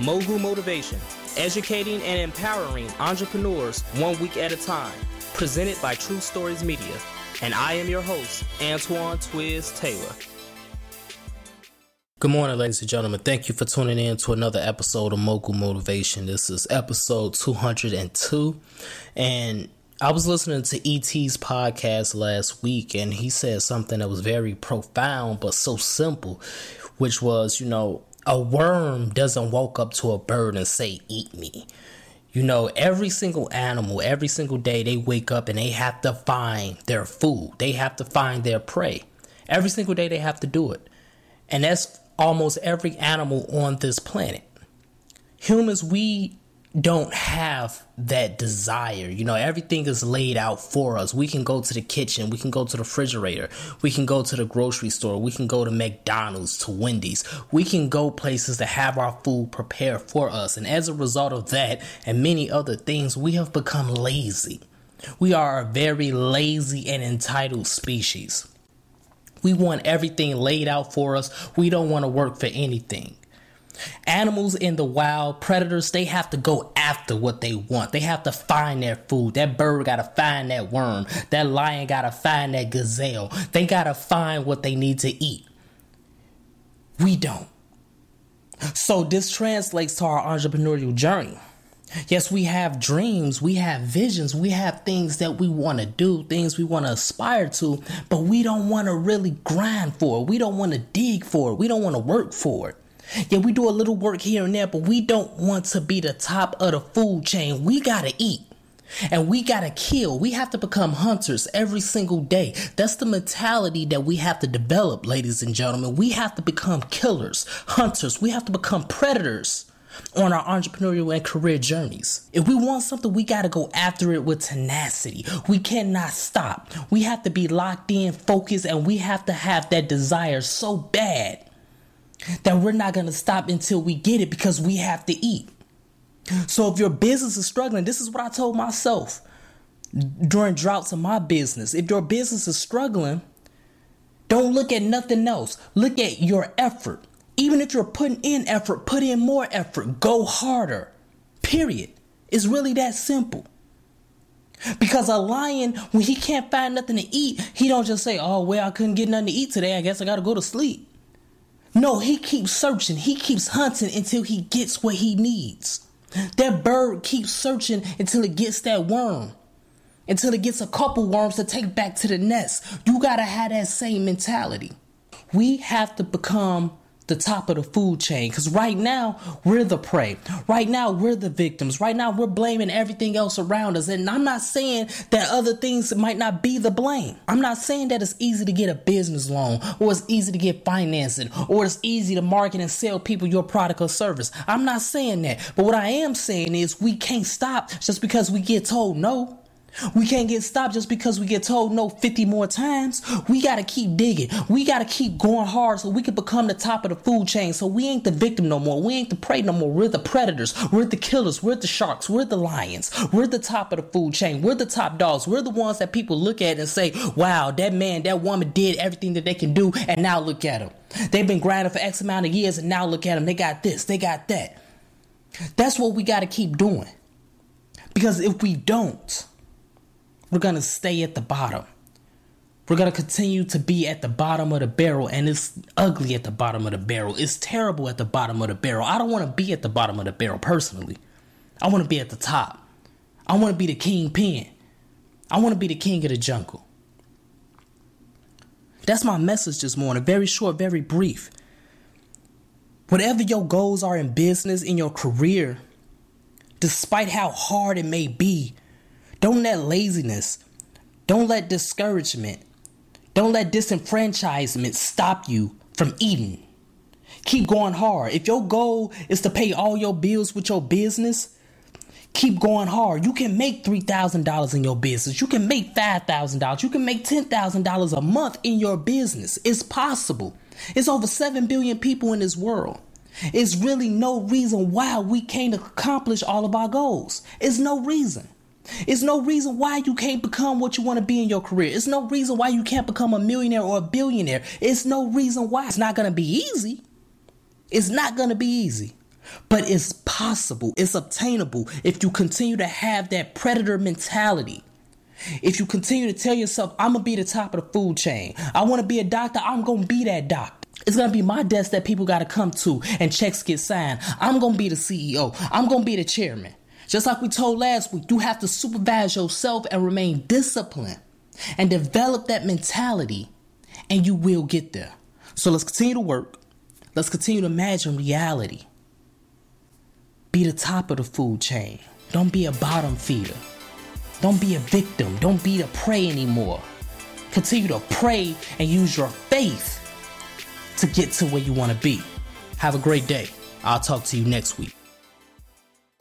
Mogul Motivation, educating and empowering entrepreneurs one week at a time. Presented by True Stories Media. And I am your host, Antoine Twiz Taylor. Good morning, ladies and gentlemen. Thank you for tuning in to another episode of Mogul Motivation. This is episode 202. And I was listening to ET's podcast last week, and he said something that was very profound but so simple, which was, you know, a worm doesn't walk up to a bird and say, Eat me. You know, every single animal, every single day, they wake up and they have to find their food. They have to find their prey. Every single day, they have to do it. And that's almost every animal on this planet. Humans, we don't have that desire. You know, everything is laid out for us. We can go to the kitchen, we can go to the refrigerator, we can go to the grocery store, we can go to McDonald's, to Wendy's. We can go places to have our food prepared for us. And as a result of that and many other things, we have become lazy. We are a very lazy and entitled species. We want everything laid out for us. We don't want to work for anything. Animals in the wild, predators, they have to go after what they want. They have to find their food. That bird got to find that worm. That lion got to find that gazelle. They got to find what they need to eat. We don't. So this translates to our entrepreneurial journey. Yes, we have dreams, we have visions, we have things that we want to do, things we want to aspire to, but we don't want to really grind for it. We don't want to dig for it. We don't want to work for it. Yeah, we do a little work here and there, but we don't want to be the top of the food chain. We gotta eat. And we gotta kill. We have to become hunters every single day. That's the mentality that we have to develop, ladies and gentlemen. We have to become killers, hunters. We have to become predators on our entrepreneurial and career journeys. If we want something, we got to go after it with tenacity. We cannot stop. We have to be locked in, focused, and we have to have that desire so bad that we're not going to stop until we get it because we have to eat. So if your business is struggling, this is what I told myself during droughts in my business. If your business is struggling, don't look at nothing else. Look at your effort. Even if you're putting in effort, put in more effort. Go harder. Period. It's really that simple. Because a lion, when he can't find nothing to eat, he don't just say, "Oh well, I couldn't get nothing to eat today. I guess I got to go to sleep." No, he keeps searching. He keeps hunting until he gets what he needs. That bird keeps searching until it gets that worm. Until it gets a couple worms to take back to the nest. You gotta have that same mentality. We have to become the top of the food chain because right now we're the prey. Right now we're the victims. Right now we're blaming everything else around us. And I'm not saying that other things might not be the blame. I'm not saying that it's easy to get a business loan or it's easy to get financing or it's easy to market and sell people your product or service. I'm not saying that. But what I am saying is we can't stop just because we get told no. We can't get stopped just because we get told no 50 more times. We got to keep digging. We got to keep going hard so we can become the top of the food chain. So we ain't the victim no more. We ain't the prey no more. We're the predators. We're the killers. We're the sharks. We're the lions. We're the top of the food chain. We're the top dogs. We're the ones that people look at and say, wow, that man, that woman did everything that they can do. And now look at them. They've been grinding for X amount of years and now look at them. They got this. They got that. That's what we got to keep doing. Because if we don't, we're going to stay at the bottom. We're going to continue to be at the bottom of the barrel, and it's ugly at the bottom of the barrel. It's terrible at the bottom of the barrel. I don't want to be at the bottom of the barrel personally. I want to be at the top. I want to be the kingpin. I want to be the king of the jungle. That's my message this morning. Very short, very brief. Whatever your goals are in business, in your career, despite how hard it may be, don't let laziness, don't let discouragement, don't let disenfranchisement stop you from eating. Keep going hard. If your goal is to pay all your bills with your business, keep going hard. You can make $3,000 in your business. You can make $5,000. You can make $10,000 a month in your business. It's possible. It's over 7 billion people in this world. It's really no reason why we can't accomplish all of our goals. It's no reason. It's no reason why you can't become what you want to be in your career. It's no reason why you can't become a millionaire or a billionaire. It's no reason why. It's not going to be easy. It's not going to be easy. But it's possible, it's obtainable if you continue to have that predator mentality. If you continue to tell yourself, I'm gonna be the top of the food chain, I wanna be a doctor, I'm gonna be that doctor. It's gonna be my desk that people gotta come to and checks get signed. I'm gonna be the CEO, I'm gonna be the chairman. Just like we told last week, you have to supervise yourself and remain disciplined and develop that mentality, and you will get there. So let's continue to work. Let's continue to imagine reality. Be the top of the food chain. Don't be a bottom feeder. Don't be a victim. Don't be the prey anymore. Continue to pray and use your faith to get to where you want to be. Have a great day. I'll talk to you next week.